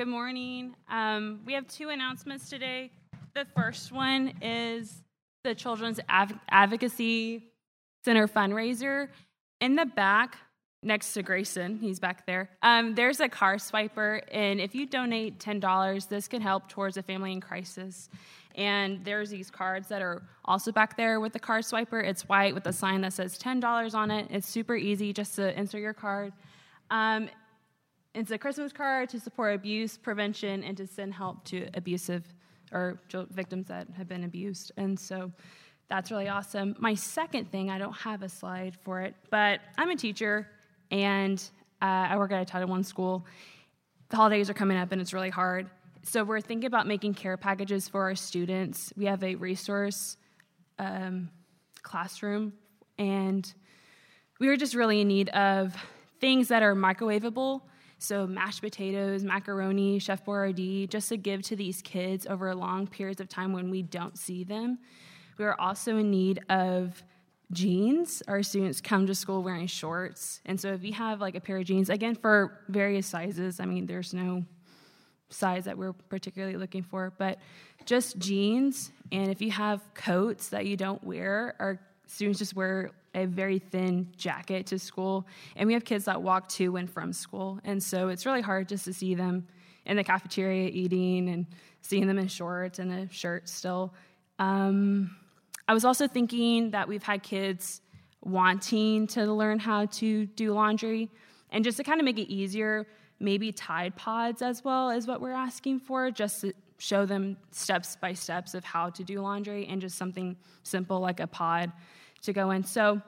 Good morning. Um, we have two announcements today. The first one is the Children's Adv- Advocacy Center fundraiser. In the back, next to Grayson, he's back there, um, there's a car swiper. And if you donate $10, this can help towards a family in crisis. And there's these cards that are also back there with the car swiper. It's white with a sign that says $10 on it. It's super easy just to insert your card. Um, it's a Christmas card to support abuse prevention and to send help to abusive or victims that have been abused. And so that's really awesome. My second thing, I don't have a slide for it, but I'm a teacher and uh, I work at a Title I school. The holidays are coming up and it's really hard. So we're thinking about making care packages for our students. We have a resource um, classroom, and we were just really in need of things that are microwavable so, mashed potatoes, macaroni, Chef Boyardee, just to give to these kids over long periods of time when we don't see them. We are also in need of jeans. Our students come to school wearing shorts. And so, if you have like a pair of jeans, again, for various sizes, I mean, there's no size that we're particularly looking for, but just jeans. And if you have coats that you don't wear, our students just wear a very thin jacket to school. And we have kids that walk to and from school. And so it's really hard just to see them in the cafeteria eating and seeing them in shorts and a shirt still. Um, I was also thinking that we've had kids wanting to learn how to do laundry. And just to kind of make it easier, maybe Tide Pods as well is what we're asking for, just to show them steps by steps of how to do laundry and just something simple like a pod to go in. So,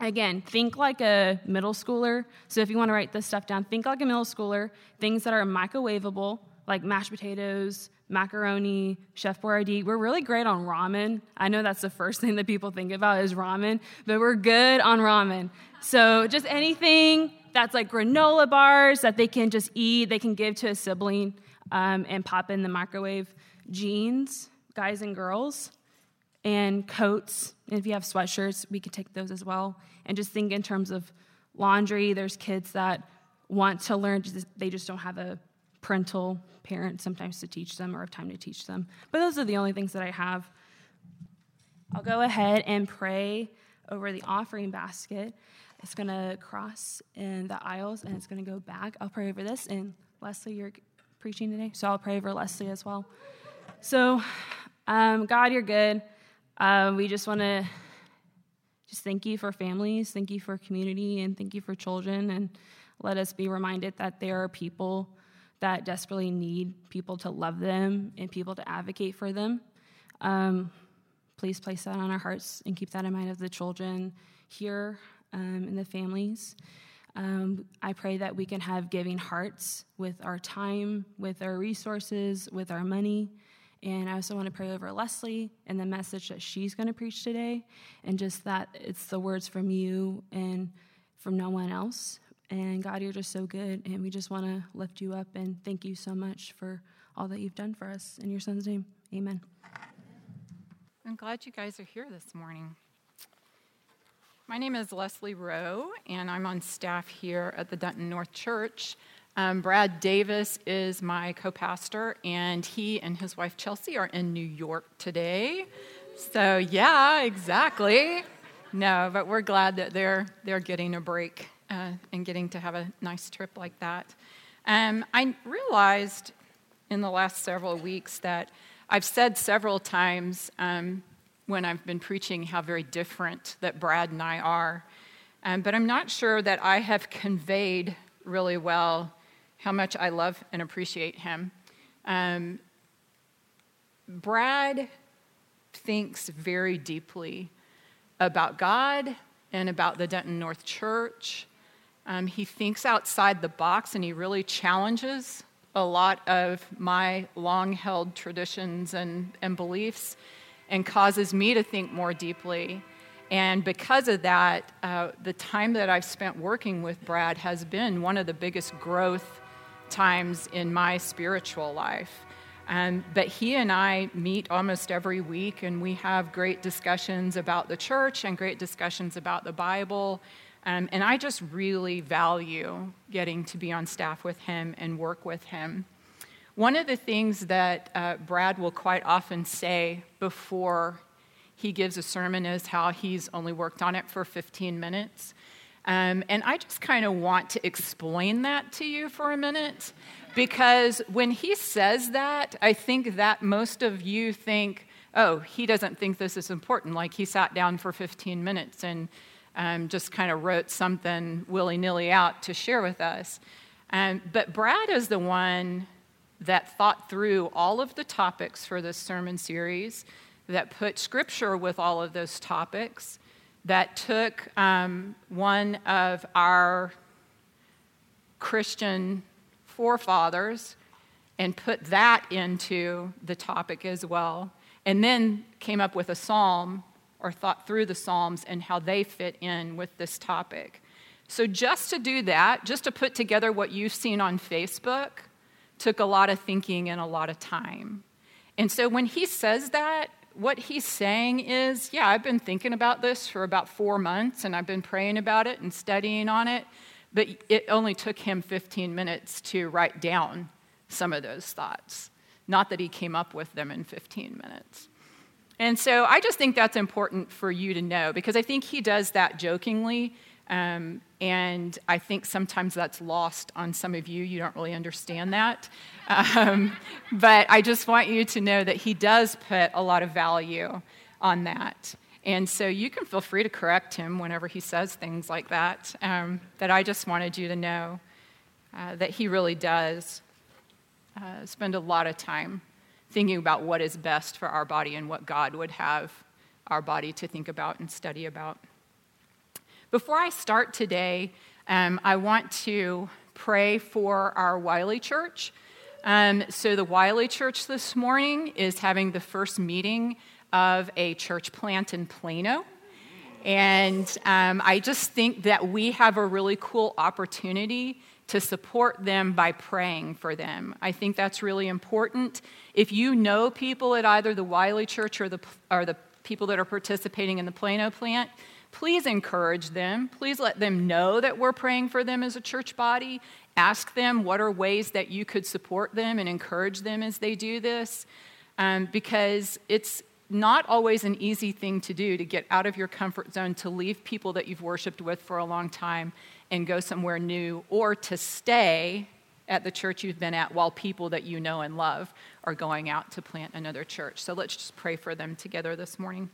again, think like a middle schooler. So, if you want to write this stuff down, think like a middle schooler. Things that are microwavable, like mashed potatoes, macaroni, Chef Boyardee. We're really great on ramen. I know that's the first thing that people think about is ramen, but we're good on ramen. So, just anything that's like granola bars that they can just eat, they can give to a sibling um, and pop in the microwave. Jeans, guys and girls and coats. And if you have sweatshirts, we could take those as well. And just think in terms of laundry. There's kids that want to learn, they just don't have a parental parent sometimes to teach them or have time to teach them. But those are the only things that I have. I'll go ahead and pray over the offering basket. It's going to cross in the aisles and it's going to go back. I'll pray over this. And Leslie, you're preaching today, so I'll pray over Leslie as well. So, um, God, you're good. Uh, we just want to just thank you for families, thank you for community, and thank you for children. And let us be reminded that there are people that desperately need people to love them and people to advocate for them. Um, please place that on our hearts and keep that in mind of the children here um, and the families. Um, I pray that we can have giving hearts with our time, with our resources, with our money. And I also want to pray over Leslie and the message that she's going to preach today, and just that it's the words from you and from no one else. And God, you're just so good, and we just want to lift you up and thank you so much for all that you've done for us. In your son's name, amen. I'm glad you guys are here this morning. My name is Leslie Rowe, and I'm on staff here at the Denton North Church. Um, Brad Davis is my co pastor, and he and his wife Chelsea are in New York today. So, yeah, exactly. No, but we're glad that they're, they're getting a break uh, and getting to have a nice trip like that. Um, I realized in the last several weeks that I've said several times um, when I've been preaching how very different that Brad and I are. Um, but I'm not sure that I have conveyed really well how much I love and appreciate him. Um, Brad thinks very deeply about God and about the Denton North Church. Um, he thinks outside the box and he really challenges a lot of my long held traditions and, and beliefs and causes me to think more deeply. And because of that, uh, the time that I've spent working with Brad has been one of the biggest growth times in my spiritual life. Um, but he and I meet almost every week, and we have great discussions about the church and great discussions about the Bible. Um, and I just really value getting to be on staff with him and work with him. One of the things that uh, Brad will quite often say before he gives a sermon is how he's only worked on it for 15 minutes. Um, and I just kind of want to explain that to you for a minute because when he says that, I think that most of you think, oh, he doesn't think this is important. Like he sat down for 15 minutes and um, just kind of wrote something willy nilly out to share with us. Um, but Brad is the one that thought through all of the topics for this sermon series, that put scripture with all of those topics, that took um, one of our Christian forefathers and put that into the topic as well, and then came up with a psalm or thought through the Psalms and how they fit in with this topic. So, just to do that, just to put together what you've seen on Facebook, took a lot of thinking and a lot of time. And so, when he says that, what he's saying is, yeah, I've been thinking about this for about four months and I've been praying about it and studying on it, but it only took him 15 minutes to write down some of those thoughts. Not that he came up with them in 15 minutes. And so I just think that's important for you to know because I think he does that jokingly. Um, and I think sometimes that's lost on some of you. You don't really understand that. Um, but I just want you to know that he does put a lot of value on that. And so you can feel free to correct him whenever he says things like that. Um, but I just wanted you to know uh, that he really does uh, spend a lot of time thinking about what is best for our body and what God would have our body to think about and study about. Before I start today, um, I want to pray for our Wylie Church. Um, so, the Wylie Church this morning is having the first meeting of a church plant in Plano. And um, I just think that we have a really cool opportunity to support them by praying for them. I think that's really important. If you know people at either the Wylie Church or the, or the people that are participating in the Plano plant, please encourage them. Please let them know that we're praying for them as a church body. Ask them what are ways that you could support them and encourage them as they do this. Um, because it's not always an easy thing to do to get out of your comfort zone, to leave people that you've worshiped with for a long time and go somewhere new, or to stay at the church you've been at while people that you know and love are going out to plant another church. So let's just pray for them together this morning.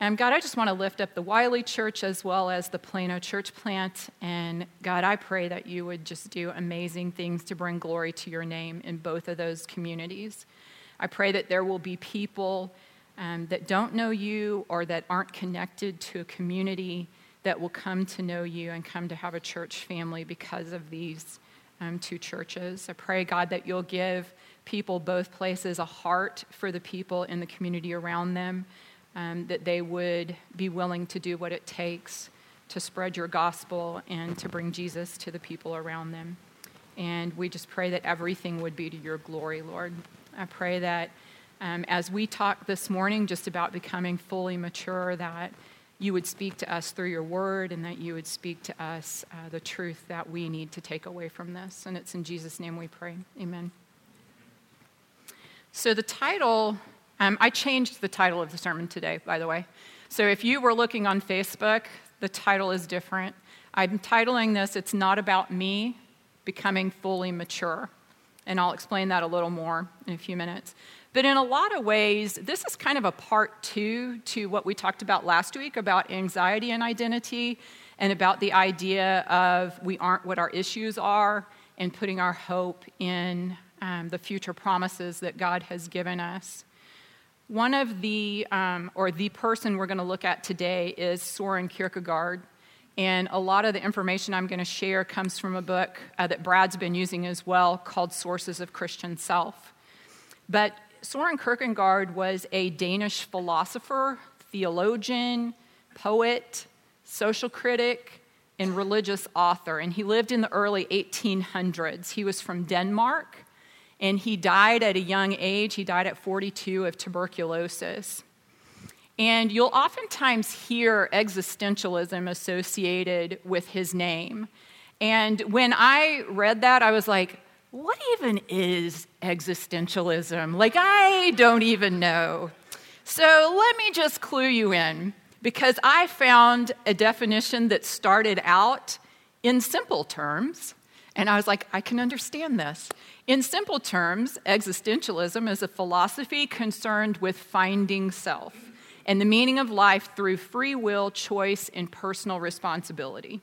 And God, I just want to lift up the Wylie Church as well as the Plano Church plant. And God, I pray that you would just do amazing things to bring glory to your name in both of those communities. I pray that there will be people um, that don't know you or that aren't connected to a community that will come to know you and come to have a church family because of these um, two churches. I pray, God, that you'll give people both places a heart for the people in the community around them, um, that they would be willing to do what it takes to spread your gospel and to bring Jesus to the people around them. And we just pray that everything would be to your glory, Lord. I pray that um, as we talk this morning just about becoming fully mature, that you would speak to us through your word and that you would speak to us uh, the truth that we need to take away from this. And it's in Jesus' name we pray. Amen. So, the title, um, I changed the title of the sermon today, by the way. So, if you were looking on Facebook, the title is different. I'm titling this, It's Not About Me Becoming Fully Mature. And I'll explain that a little more in a few minutes. But in a lot of ways, this is kind of a part two to what we talked about last week about anxiety and identity and about the idea of we aren't what our issues are and putting our hope in um, the future promises that God has given us. One of the, um, or the person we're going to look at today is Soren Kierkegaard. And a lot of the information I'm going to share comes from a book uh, that Brad's been using as well called Sources of Christian Self. But Soren Kierkegaard was a Danish philosopher, theologian, poet, social critic, and religious author. And he lived in the early 1800s. He was from Denmark, and he died at a young age. He died at 42 of tuberculosis. And you'll oftentimes hear existentialism associated with his name. And when I read that, I was like, what even is existentialism? Like, I don't even know. So let me just clue you in because I found a definition that started out in simple terms. And I was like, I can understand this. In simple terms, existentialism is a philosophy concerned with finding self and the meaning of life through free will, choice, and personal responsibility.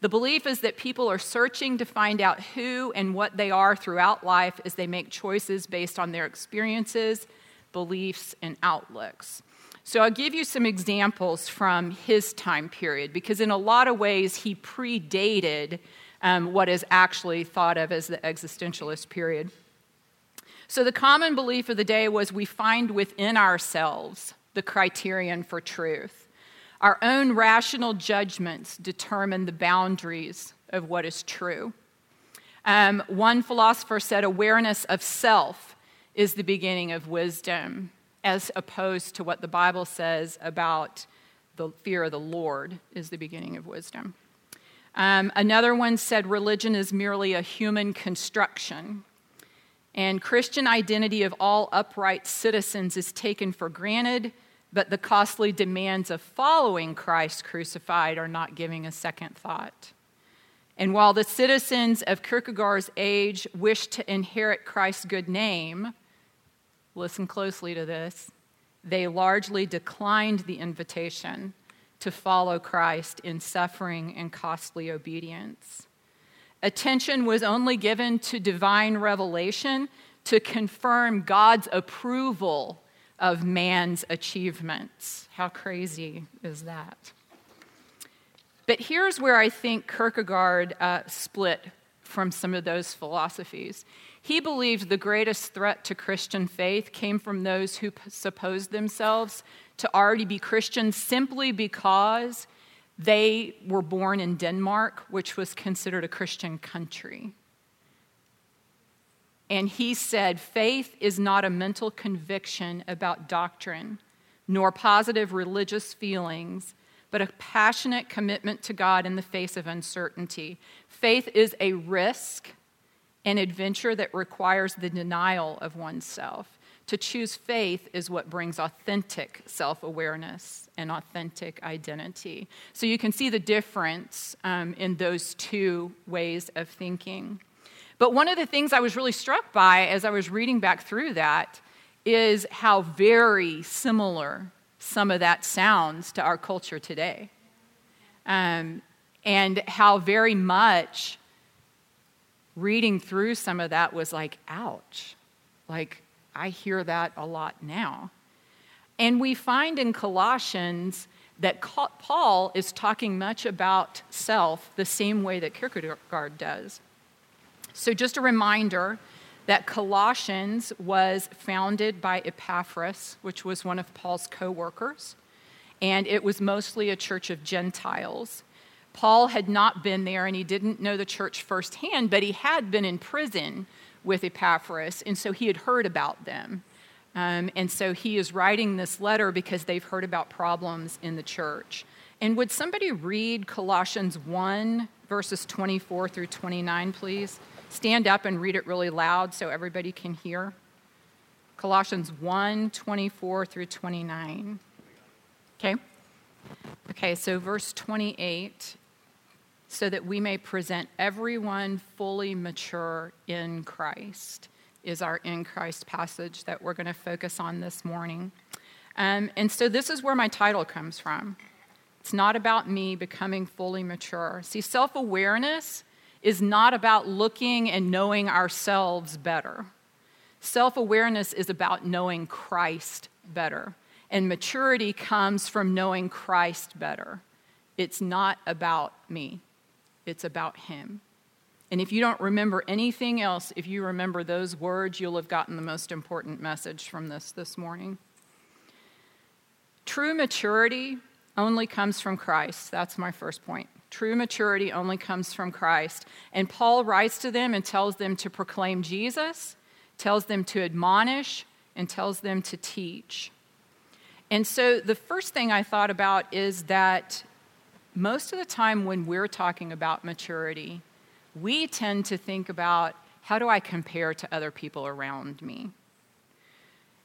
The belief is that people are searching to find out who and what they are throughout life as they make choices based on their experiences, beliefs, and outlooks. So I'll give you some examples from his time period because, in a lot of ways, he predated um, what is actually thought of as the existentialist period. So, the common belief of the day was we find within ourselves the criterion for truth. Our own rational judgments determine the boundaries of what is true. Um, one philosopher said awareness of self is the beginning of wisdom as opposed to what the Bible says about the fear of the Lord is the beginning of wisdom. Um, another one said religion is merely a human construction, and Christian identity of all upright citizens is taken for granted, but the costly demands of following Christ crucified are not giving a second thought. And while the citizens of Kierkegaard's age wished to inherit Christ's good name, listen closely to this, they largely declined the invitation to follow Christ in suffering and costly obedience. Attention was only given to divine revelation to confirm God's approval of man's achievements. How crazy is that? But here's where I think Kierkegaard uh, split from some of those philosophies. He believed the greatest threat to Christian faith came from those who supposed themselves to already be Christians simply because they were born in Denmark, which was considered a Christian country. And he said, faith is not a mental conviction about doctrine, nor positive religious feelings, but a passionate commitment to God in the face of uncertainty. Faith is a risk an adventure that requires the denial of oneself. To choose faith is what brings authentic self awareness and authentic identity. So you can see the difference um, in those two ways of thinking. But one of the things I was really struck by as I was reading back through that is how very similar some of that sounds to our culture today. Um, and how very much reading through some of that was like, ouch. Like, I hear that a lot now. And we find in Colossians that Paul is talking much about self the same way that Kierkegaard does. So, just a reminder that Colossians was founded by Epaphras, which was one of Paul's co workers, and it was mostly a church of Gentiles. Paul had not been there and he didn't know the church firsthand, but he had been in prison with Epaphras, and so he had heard about them. Um, and so he is writing this letter because they've heard about problems in the church. And would somebody read Colossians 1, verses 24 through 29, please? Stand up and read it really loud so everybody can hear. Colossians 1, 24 through 29. Okay? Okay, so verse 28 so that we may present everyone fully mature in Christ, is our in Christ passage that we're going to focus on this morning. Um, and so this is where my title comes from. It's not about me becoming fully mature. See, self awareness is not about looking and knowing ourselves better. Self awareness is about knowing Christ better. And maturity comes from knowing Christ better. It's not about me it's about Him. And if you don't remember anything else, if you remember those words, you'll have gotten the most important message from this this morning. True maturity only comes from Christ. That's my first point. True maturity only comes from Christ. And Paul writes to them and tells them to proclaim Jesus, tells them to admonish, and tells them to teach. And so the first thing I thought about is that most of the time when we're talking about maturity, we tend to think about how do I compare to other people around me?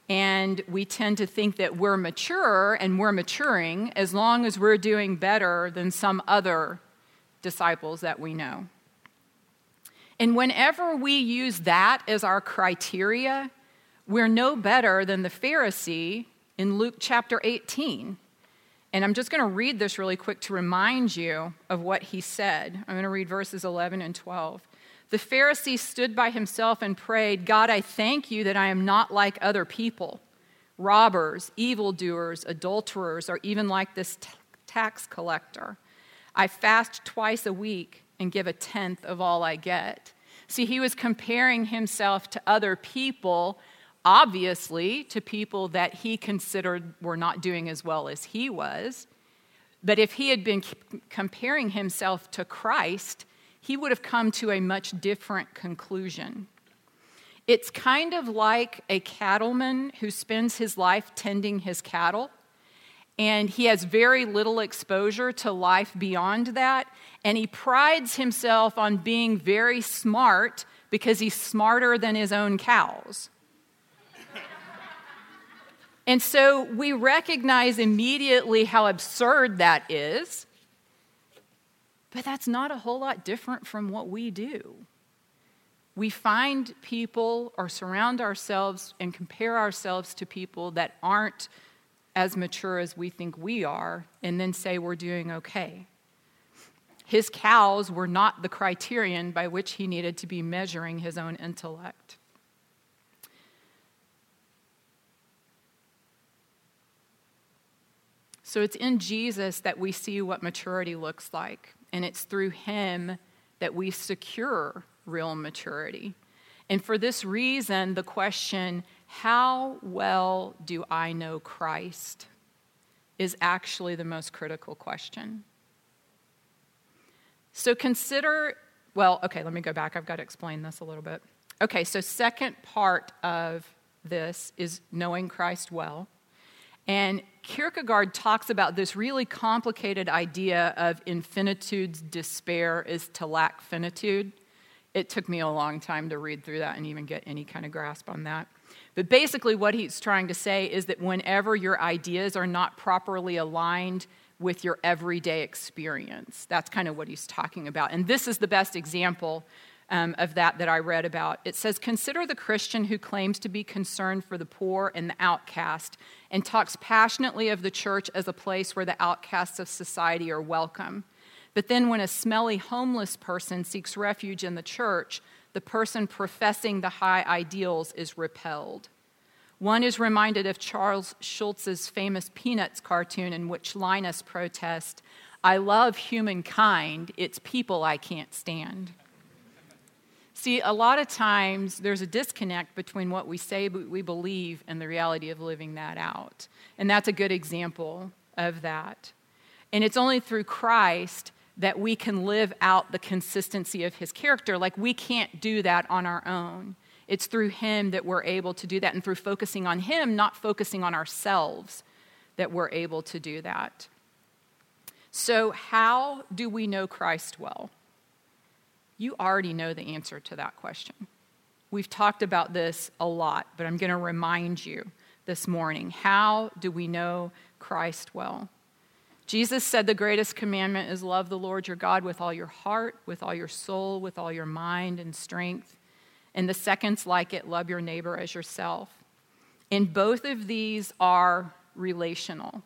And we tend to think that we're mature and we're maturing as long as we're doing better than some other disciples that we know. And whenever we use that as our criteria, we're no better than the Pharisee in Luke chapter 18. And I'm just going to read this really quick to remind you of what he said. I'm going to read verses 11 and 12. The Pharisee stood by himself and prayed, God, I thank you that I am not like other people, robbers, evildoers, adulterers, or even like this t- tax collector. I fast twice a week and give a tenth of all I get. See, he was comparing himself to other people, obviously, to people that he considered were not doing as well as he was. But if he had been comparing himself to Christ, he would have come to a much different conclusion. It's kind of like a cattleman who spends his life tending his cattle, and he has very little exposure to life beyond that, and he prides himself on being very smart because he's smarter than his own cows. And so we recognize immediately how absurd that is. But that's not a whole lot different from what we do. We find people or surround ourselves and compare ourselves to people that aren't as mature as we think we are, and then say we're doing okay. His cows were not the criterion by which he needed to be measuring his own intellect. So it's in Jesus that we see what maturity looks like and it's through Him that we secure real maturity. And for this reason, the question, how well do I know Christ, is actually the most critical question. So consider, well, okay, let me go back. I've got to explain this a little bit. Okay, so second part of this is knowing Christ well. And Kierkegaard talks about this really complicated idea of infinitude's despair is to lack finitude. It took me a long time to read through that and even get any kind of grasp on that. But basically, what he's trying to say is that whenever your ideas are not properly aligned with your everyday experience, that's kind of what he's talking about. And this is the best example um, of that that I read about. It says, Consider the Christian who claims to be concerned for the poor and the outcast and talks passionately of the church as a place where the outcasts of society are welcome. But then, when a smelly homeless person seeks refuge in the church, the person professing the high ideals is repelled. One is reminded of Charles Schulz's famous Peanuts cartoon in which Linus protests, I love humankind, it's people I can't stand. See, a lot of times there's a disconnect between what we say we believe and the reality of living that out. And that's a good example of that. And it's only through Christ that we can live out the consistency of his character. Like, we can't do that on our own. It's through him that we're able to do that, and through focusing on him, not focusing on ourselves, that we're able to do that. So, how do we know Christ well? You already know the answer to that question. We've talked about this a lot, but I'm going to remind you this morning. How do we know Christ well? Jesus said the greatest commandment is love the Lord your God with all your heart, with all your soul, with all your mind and strength. And the second's like it love your neighbor as yourself. And both of these are relational.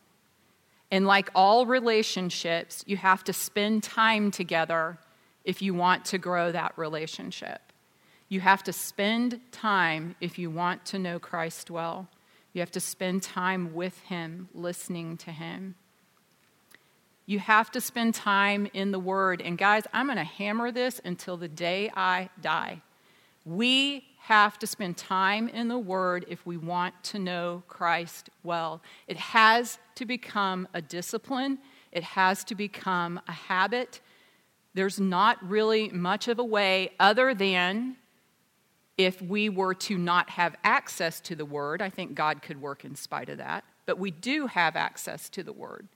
And like all relationships, you have to spend time together if you want to grow that relationship. You have to spend time if you want to know Christ well. You have to spend time with Him, listening to Him. You have to spend time in the Word. And guys, I'm going to hammer this until the day I die. We have to spend time in the Word if we want to know Christ well. It has to become a discipline, it has to become a habit, there's not really much of a way other than if we were to not have access to the word, I think God could work in spite of that. but we do have access to the Word.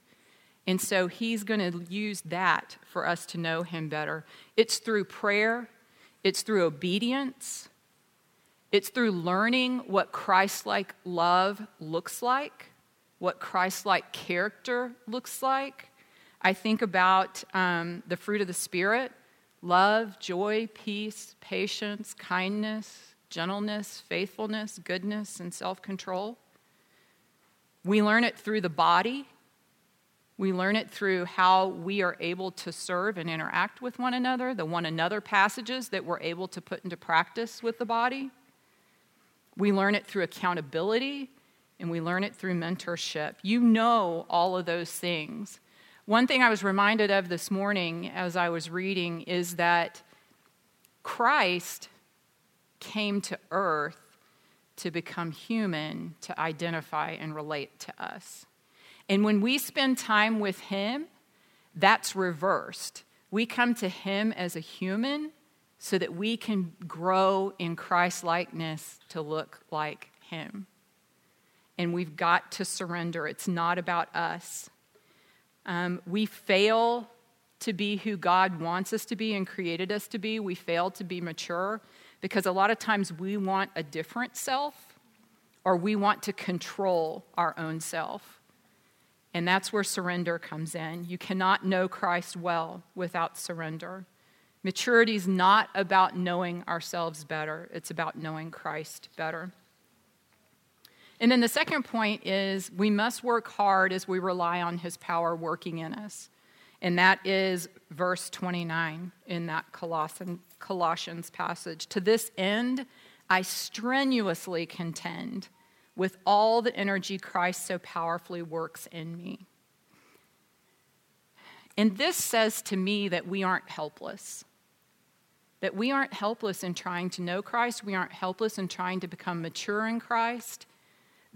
And so he's going to use that for us to know him better. It's through prayer, it's through obedience, it's through learning what Christ like love looks like, what Christ like character looks like. I think about um, the fruit of the Spirit love, joy, peace, patience, kindness, gentleness, faithfulness, goodness, and self control. We learn it through the body. We learn it through how we are able to serve and interact with one another, the one another passages that we're able to put into practice with the body. We learn it through accountability and we learn it through mentorship. You know all of those things. One thing I was reminded of this morning as I was reading is that Christ came to earth to become human, to identify and relate to us. And when we spend time with Him, that's reversed. We come to Him as a human so that we can grow in Christ likeness to look like Him. And we've got to surrender. It's not about us. Um, we fail to be who God wants us to be and created us to be. We fail to be mature because a lot of times we want a different self or we want to control our own self. And that's where surrender comes in. You cannot know Christ well without surrender. Maturity is not about knowing ourselves better, it's about knowing Christ better. And then the second point is we must work hard as we rely on his power working in us. And that is verse 29 in that Colossians passage. To this end, I strenuously contend with all the energy Christ so powerfully works in me. And this says to me that we aren't helpless. That we aren't helpless in trying to know Christ. We aren't helpless in trying to become mature in Christ.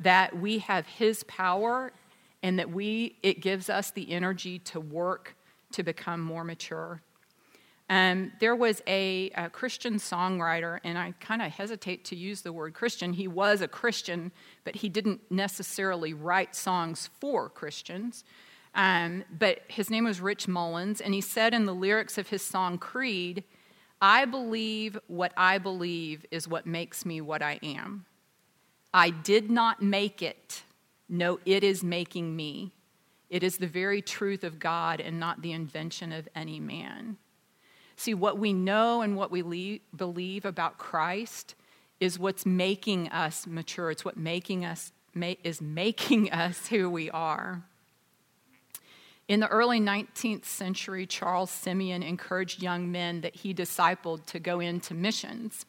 That we have His power and that we, it gives us the energy to work to become more mature. Um, there was a, a, Christian songwriter, and I kind of hesitate to use the word Christian. He was a Christian, but he didn't necessarily write songs for Christians. Um, but his name was Rich Mullins, and he said in the lyrics of his song Creed, I believe what I believe is what makes me what I am. I did not make it. No, it is making me. It is the very truth of God and not the invention of any man. See, what we know and what we believe about Christ is what's making us mature. It's what making us is making us who we are. In the early 19th century, Charles Simeon encouraged young men that he discipled to go into missions.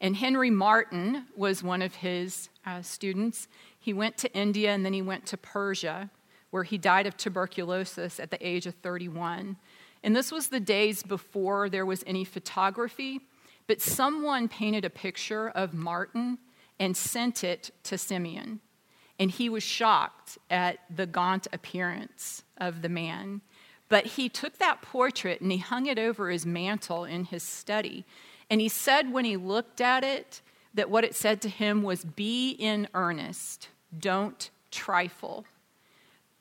And Henry Martyn was one of his uh, students. He went to India and then he went to Persia, where he died of tuberculosis at the age of 31. And this was the days before there was any photography, but someone painted a picture of Martyn and sent it to Simeon. And he was shocked at the gaunt appearance of the man. But he took that portrait and he hung it over his mantle in his study. And he said when he looked at it that what it said to him was, Be in earnest, don't trifle.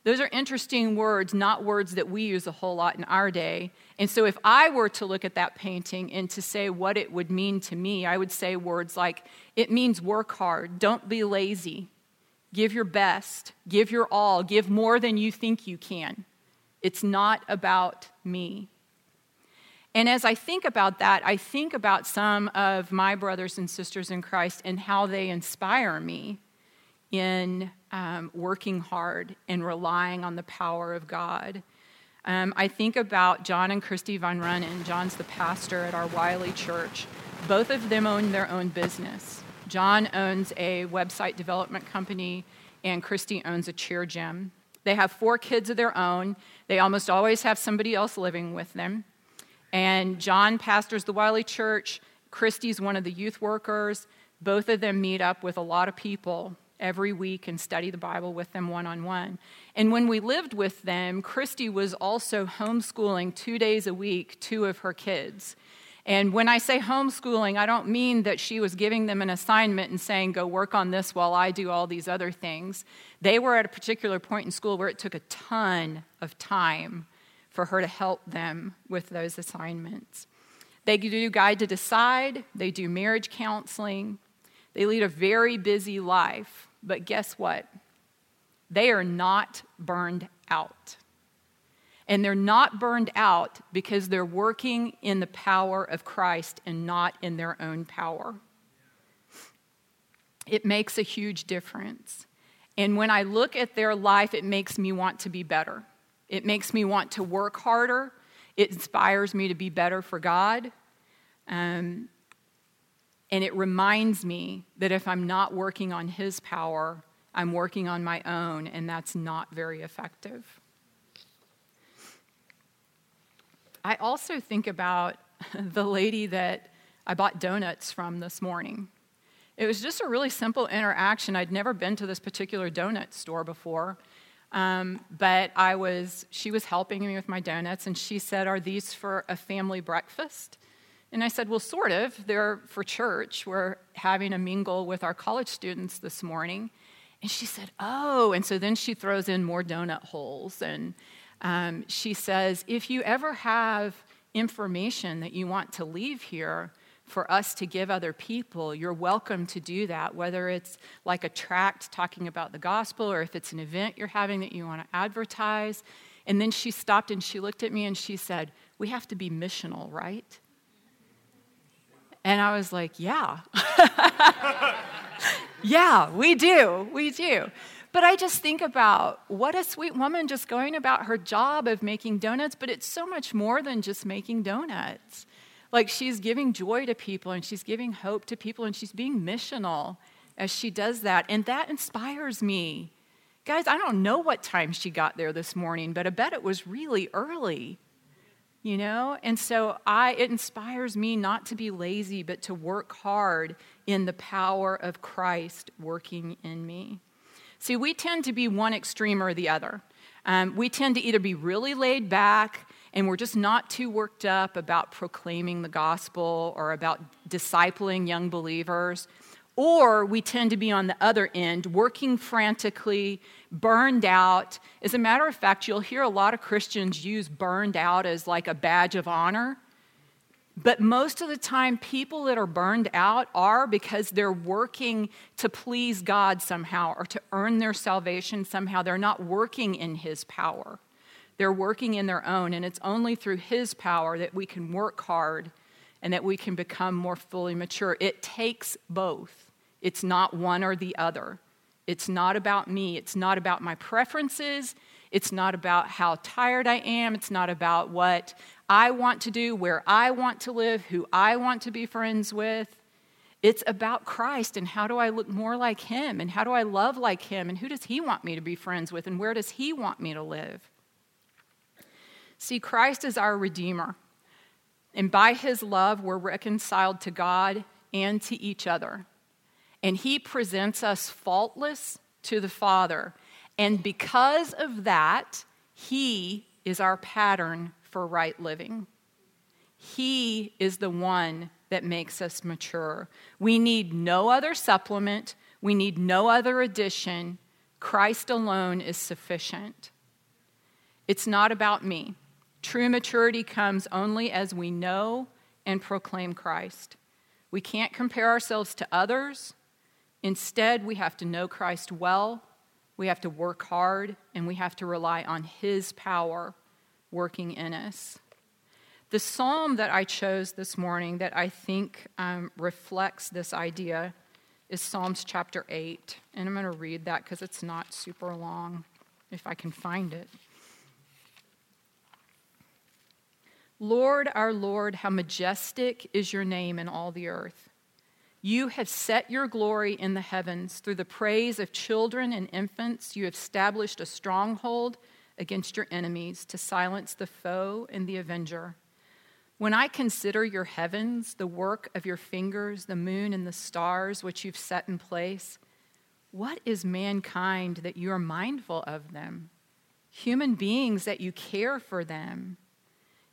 Those are interesting words, not words that we use a whole lot in our day. And so, if I were to look at that painting and to say what it would mean to me, I would say words like, it means work hard, don't be lazy, give your best, give your all, give more than you think you can. It's not about me. And as I think about that, I think about some of my brothers and sisters in Christ and how they inspire me in um, working hard and relying on the power of God. Um, I think about John and Christy Von Runnen. John's the pastor at our Wylie church. Both of them own their own business. John owns a website development company, and Christy owns a cheer gym. They have four kids of their own. They almost always have somebody else living with them. And John pastors the Wylie church. Christy's one of the youth workers. Both of them meet up with a lot of people every week and study the Bible with them one on one. And when we lived with them, Christy was also homeschooling two days a week two of her kids. And when I say homeschooling, I don't mean that she was giving them an assignment and saying, go work on this while I do all these other things. They were at a particular point in school where it took a ton of time for her to help them with those assignments. They do Guide to Decide, they do marriage counseling, they lead a very busy life. But guess what? They are not burned out. And they're not burned out because they're working in the power of Christ and not in their own power. It makes a huge difference. And when I look at their life, it makes me want to be better. It makes me want to work harder. It inspires me to be better for God. Um, and it reminds me that if I'm not working on His power, I'm working on my own, and that's not very effective. I also think about the lady that I bought donuts from this morning. It was just a really simple interaction. I'd never been to this particular donut store before. Um, but I was, she was helping me with my donuts, and she said, Are these for a family breakfast? And I said, Well, sort of. They're for church. We're having a mingle with our college students this morning. And she said, Oh. And so then she throws in more donut holes. And um, she says, If you ever have information that you want to leave here, for us to give other people, you're welcome to do that, whether it's like a tract talking about the gospel or if it's an event you're having that you want to advertise. And then she stopped and she looked at me and she said, We have to be missional, right? And I was like, Yeah. yeah, we do. We do. But I just think about what a sweet woman just going about her job of making donuts, but it's so much more than just making donuts. Like she's giving joy to people and she's giving hope to people and she's being missional as she does that. And that inspires me. Guys, I don't know what time she got there this morning, but I bet it was really early. You know? And so I it inspires me not to be lazy, but to work hard in the power of Christ working in me. See, we tend to be one extreme or the other. Um, we tend to either be really laid back and we're just not too worked up about proclaiming the gospel or about discipling young believers. Or we tend to be on the other end, working frantically, burned out. As a matter of fact, you'll hear a lot of Christians use burned out as like a badge of honor. But most of the time, people that are burned out are because they're working to please God somehow or to earn their salvation somehow. They're not working in His power. They're working in their own, and it's only through His power that we can work hard and that we can become more fully mature. It takes both, it's not one or the other. It's not about me, it's not about my preferences, it's not about how tired I am, it's not about what I want to do, where I want to live, who I want to be friends with. It's about Christ and how do I look more like Him and how do I love like Him and who does He want me to be friends with and where does He want me to live. See, Christ is our Redeemer. And by his love, we're reconciled to God and to each other. And he presents us faultless to the Father. And because of that, he is our pattern for right living. He is the one that makes us mature. We need no other supplement, we need no other addition. Christ alone is sufficient. It's not about me. True maturity comes only as we know and proclaim Christ. We can't compare ourselves to others. Instead, we have to know Christ well, we have to work hard, and we have to rely on His power working in us. The psalm that I chose this morning that I think um, reflects this idea is Psalms chapter 8. And I'm going to read that because it's not super long, if I can find it. Lord, our Lord, how majestic is your name in all the earth. You have set your glory in the heavens. Through the praise of children and infants, you have established a stronghold against your enemies to silence the foe and the avenger. When I consider your heavens, the work of your fingers, the moon and the stars which you've set in place, what is mankind that you are mindful of them? Human beings that you care for them.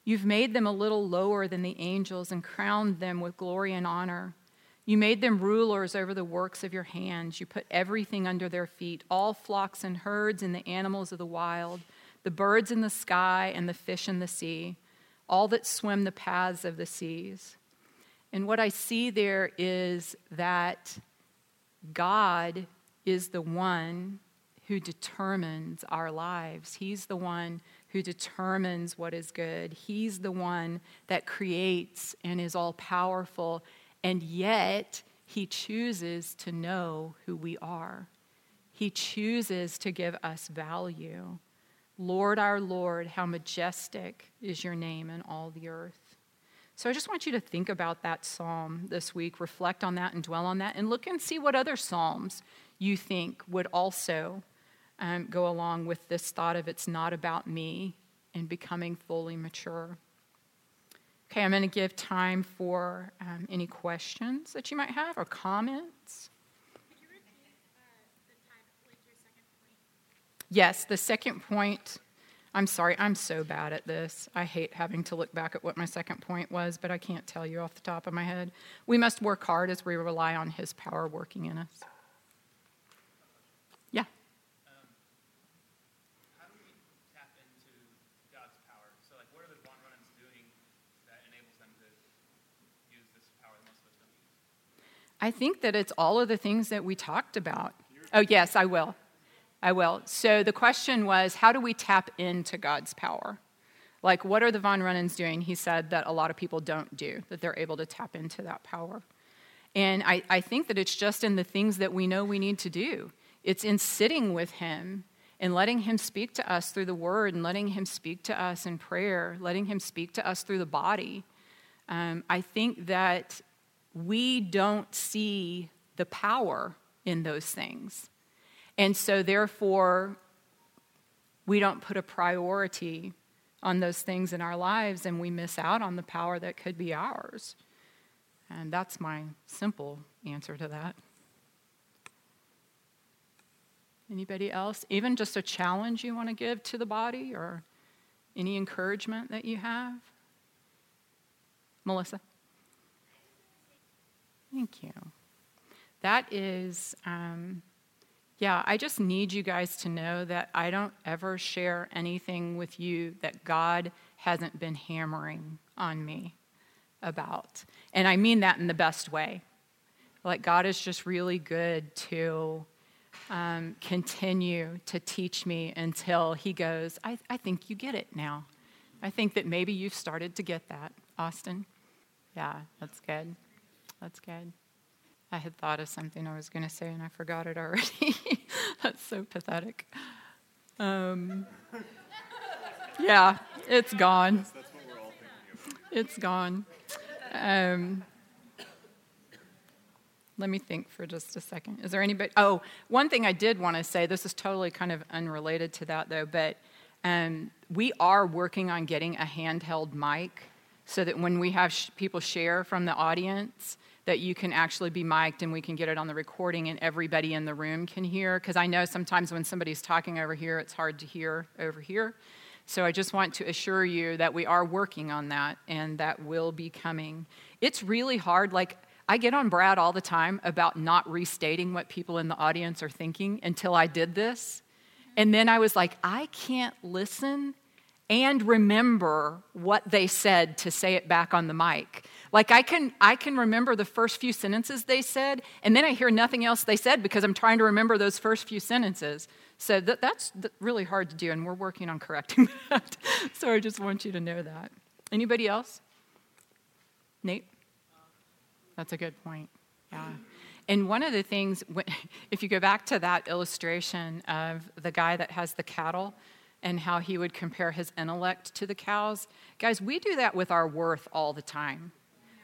You've made them a little lower than the angels and crowned them with glory and honor. You made them rulers over the works of your hands. You put everything under their feet all flocks and herds and the animals of the wild, the birds in the sky and the fish in the sea, all that swim the paths of the seas. And what I see there is that God is the one who determines our lives. He's the one who determines what is good. He's the one that creates and is all powerful and yet, he chooses to know who we are. He chooses to give us value. Lord, our Lord, how majestic is your name in all the earth. So I just want you to think about that psalm this week, reflect on that and dwell on that, and look and see what other psalms you think would also um, go along with this thought of it's not about me and becoming fully mature. Okay, I'm going to give time for um, any questions that you might have or comments. Yes, the second point. I'm sorry, I'm so bad at this. I hate having to look back at what my second point was, but I can't tell you off the top of my head. We must work hard as we rely on His power working in us. I think that it's all of the things that we talked about. Oh, yes, I will. I will. So the question was how do we tap into God's power? Like, what are the Von Runnens doing? He said that a lot of people don't do, that they're able to tap into that power. And I, I think that it's just in the things that we know we need to do. It's in sitting with Him and letting Him speak to us through the Word and letting Him speak to us in prayer, letting Him speak to us through the body. Um, I think that we don't see the power in those things. And so, therefore, we don't put a priority on those things in our lives and we miss out on the power that could be ours. And that's my simple answer to that. Anybody else? Even just a challenge you want to give to the body or any encouragement that you have? Melissa? Thank you. That is, um, yeah, I just need you guys to know that I don't ever share anything with you that God hasn't been hammering on me about. And I mean that in the best way. Like, God is just really good to um, continue to teach me until He goes, I, I think you get it now. I think that maybe you've started to get that, Austin. Yeah, that's good. That's good. I had thought of something I was going to say and I forgot it already. That's so pathetic. Um, yeah, it's gone. It's gone. Um, let me think for just a second. Is there anybody? Oh, one thing I did want to say. This is totally kind of unrelated to that, though. But um, we are working on getting a handheld mic so that when we have sh- people share from the audience, that you can actually be mic'd and we can get it on the recording and everybody in the room can hear. Because I know sometimes when somebody's talking over here, it's hard to hear over here. So I just want to assure you that we are working on that and that will be coming. It's really hard. Like, I get on Brad all the time about not restating what people in the audience are thinking until I did this. And then I was like, I can't listen and remember what they said to say it back on the mic. Like I can I can remember the first few sentences they said and then I hear nothing else they said because I'm trying to remember those first few sentences. So that, that's really hard to do and we're working on correcting that. so I just want you to know that. Anybody else? Nate? That's a good point. Yeah. And one of the things, if you go back to that illustration of the guy that has the cattle, and how he would compare his intellect to the cows. Guys, we do that with our worth all the time.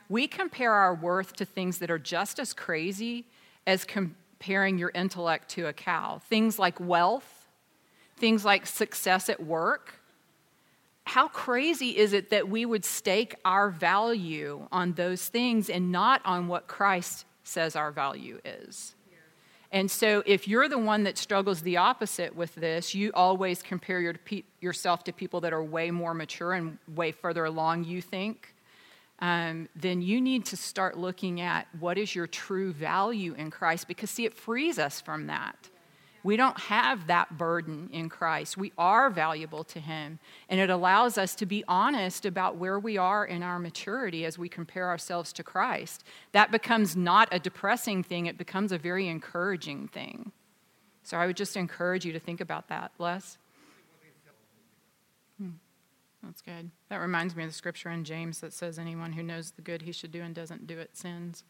We compare our worth to things that are just as crazy as comparing your intellect to a cow. Things like wealth, things like success at work. How crazy is it that we would stake our value on those things and not on what Christ says our value is? And so, if you're the one that struggles the opposite with this, you always compare your, yourself to people that are way more mature and way further along, you think, um, then you need to start looking at what is your true value in Christ because, see, it frees us from that. We don't have that burden in Christ. We are valuable to Him. And it allows us to be honest about where we are in our maturity as we compare ourselves to Christ. That becomes not a depressing thing, it becomes a very encouraging thing. So I would just encourage you to think about that, Les. Hmm. That's good. That reminds me of the scripture in James that says, Anyone who knows the good he should do and doesn't do it sins.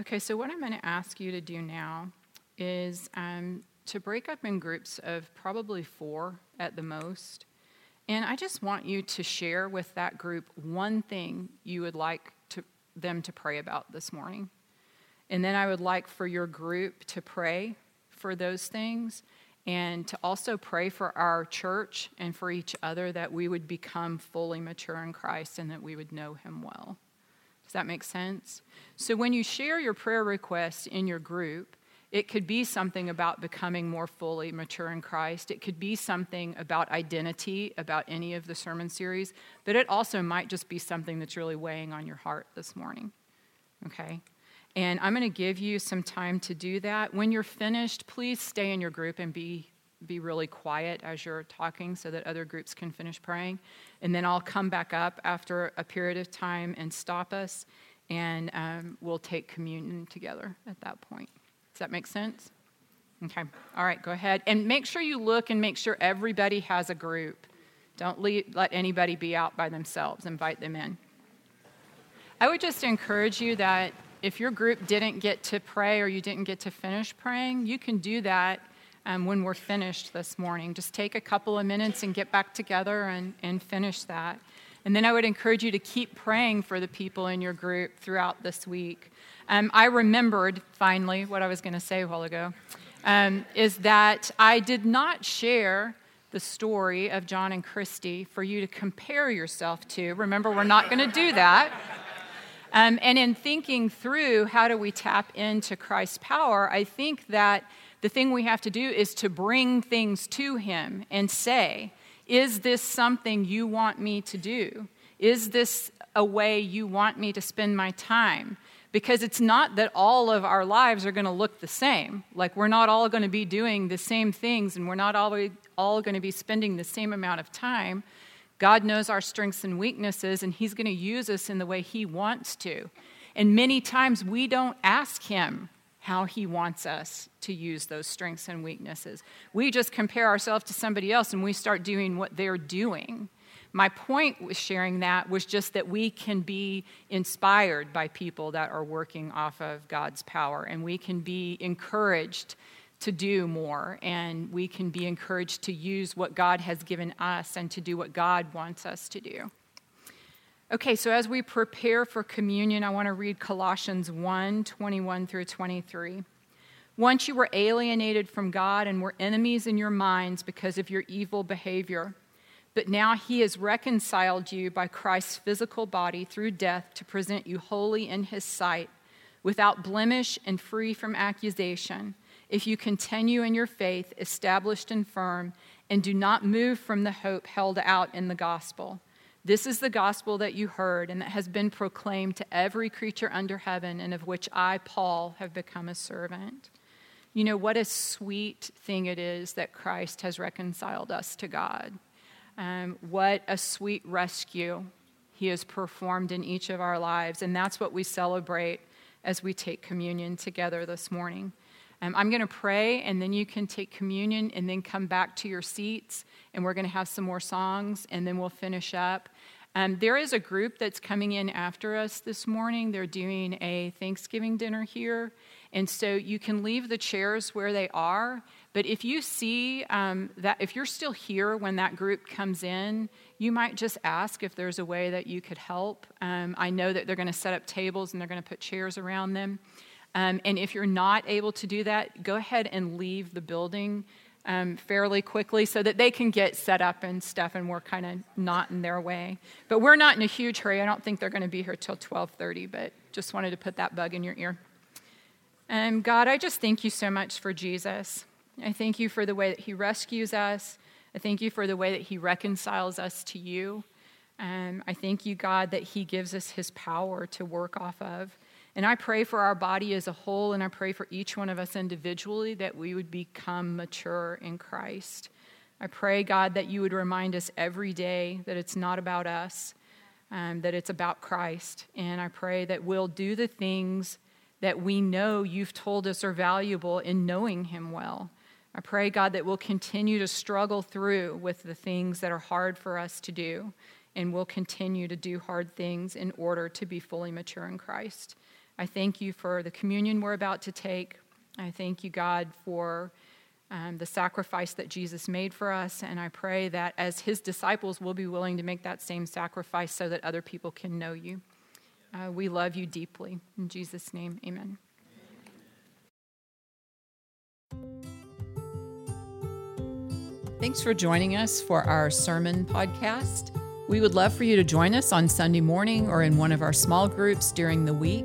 Okay, so what I'm going to ask you to do now is um, to break up in groups of probably four at the most. And I just want you to share with that group one thing you would like to, them to pray about this morning. And then I would like for your group to pray for those things and to also pray for our church and for each other that we would become fully mature in Christ and that we would know Him well that make sense? So when you share your prayer request in your group, it could be something about becoming more fully mature in Christ. It could be something about identity, about any of the sermon series, but it also might just be something that's really weighing on your heart this morning. Okay? And I'm going to give you some time to do that. When you're finished, please stay in your group and be be really quiet as you're talking so that other groups can finish praying. And then I'll come back up after a period of time and stop us, and um, we'll take communion together at that point. Does that make sense? Okay. All right, go ahead. And make sure you look and make sure everybody has a group. Don't leave, let anybody be out by themselves. Invite them in. I would just encourage you that if your group didn't get to pray or you didn't get to finish praying, you can do that um, when we're finished this morning. Just take a couple of minutes and get back together and, and finish that. And then I would encourage you to keep praying for the people in your group throughout this week. Um, I remembered finally what I was going to say a while ago um, is that I did not share the story of John and Christy for you to compare yourself to. Remember, we're not going to do that. Um, and in thinking through how do we tap into Christ's power, I think that the thing we have to do is to bring things to Him and say, Is this something you want me to do? Is this a way you want me to spend my time? Because it's not that all of our lives are going to look the same. Like, we're not all going to be doing the same things and we're not all, going to be spending the same amount of time. God knows our strengths and weaknesses, and He's going to use us in the way He wants to. And many times we don't ask Him how he wants us to use those strengths and weaknesses. We just compare ourselves to somebody else and we start doing what they're doing. My point with sharing that was just that we can be inspired by people that are working off of God's power and we can be encouraged to do more and we can be encouraged to use what God has given us and to do what God wants us to do. Okay, so as we prepare for communion, I want to read Colossians 1 21 through 23. Once you were alienated from God and were enemies in your minds because of your evil behavior, but now he has reconciled you by Christ's physical body through death to present you holy in his sight, without blemish and free from accusation, if you continue in your faith, established and firm, and do not move from the hope held out in the gospel this is the gospel that you heard and that has been proclaimed to every creature under heaven, and of which I, Paul, have become a servant. You know, what a sweet thing it is that Christ has reconciled us to God. Um, what a sweet rescue he has performed in each of our lives. And that's what we celebrate as we take communion together this morning. Um, I'm going to pray, and then you can take communion and then come back to your seats, and we're going to have some more songs, and then we'll finish up. Um, there is a group that's coming in after us this morning. They're doing a Thanksgiving dinner here. And so you can leave the chairs where they are. But if you see um, that, if you're still here when that group comes in, you might just ask if there's a way that you could help. Um, I know that they're going to set up tables and they're going to put chairs around them. Um, and if you're not able to do that, go ahead and leave the building um, fairly quickly so that they can get set up and stuff and we're kind of not in their way. But we're not in a huge hurry. I don't think they're going to be here till 12.30 but just wanted to put that bug in your ear. And god i just thank you so much for jesus. I thank you for the way that he rescues us. I thank you for the way that he reconciles us to you. And i thank you god that he gives us his power to work off of and I pray for our body as a whole, and I pray for each one of us individually that we would become mature in Christ. I pray, God, that you would remind us every day that it's not about us, um, that it's about Christ. And I pray that we'll do the things that we know you've told us are valuable in knowing Him well. I pray, God, that we'll continue to struggle through with the things that are hard for us to do, and we'll continue to do hard things in order to be fully mature in Christ. I thank you for the communion we're about to take. I thank you, God, for um, the sacrifice that Jesus made for us. And I pray that as his disciples, we'll be willing to make that same sacrifice so that other people can know you. Uh, we love you deeply. In Jesus' name, amen. Thanks for joining us for our sermon podcast. We would love for you to join us on Sunday morning or in one of our small groups during the week